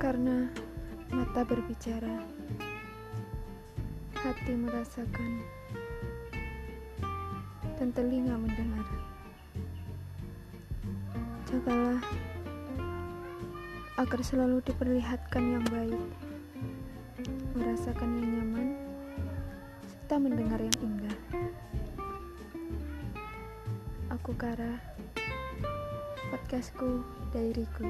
Karena mata berbicara, hati merasakan, dan telinga mendengar. Jagalah agar selalu diperlihatkan yang baik, merasakan yang nyaman, serta mendengar yang indah. Aku Kara, podcastku, dairiku.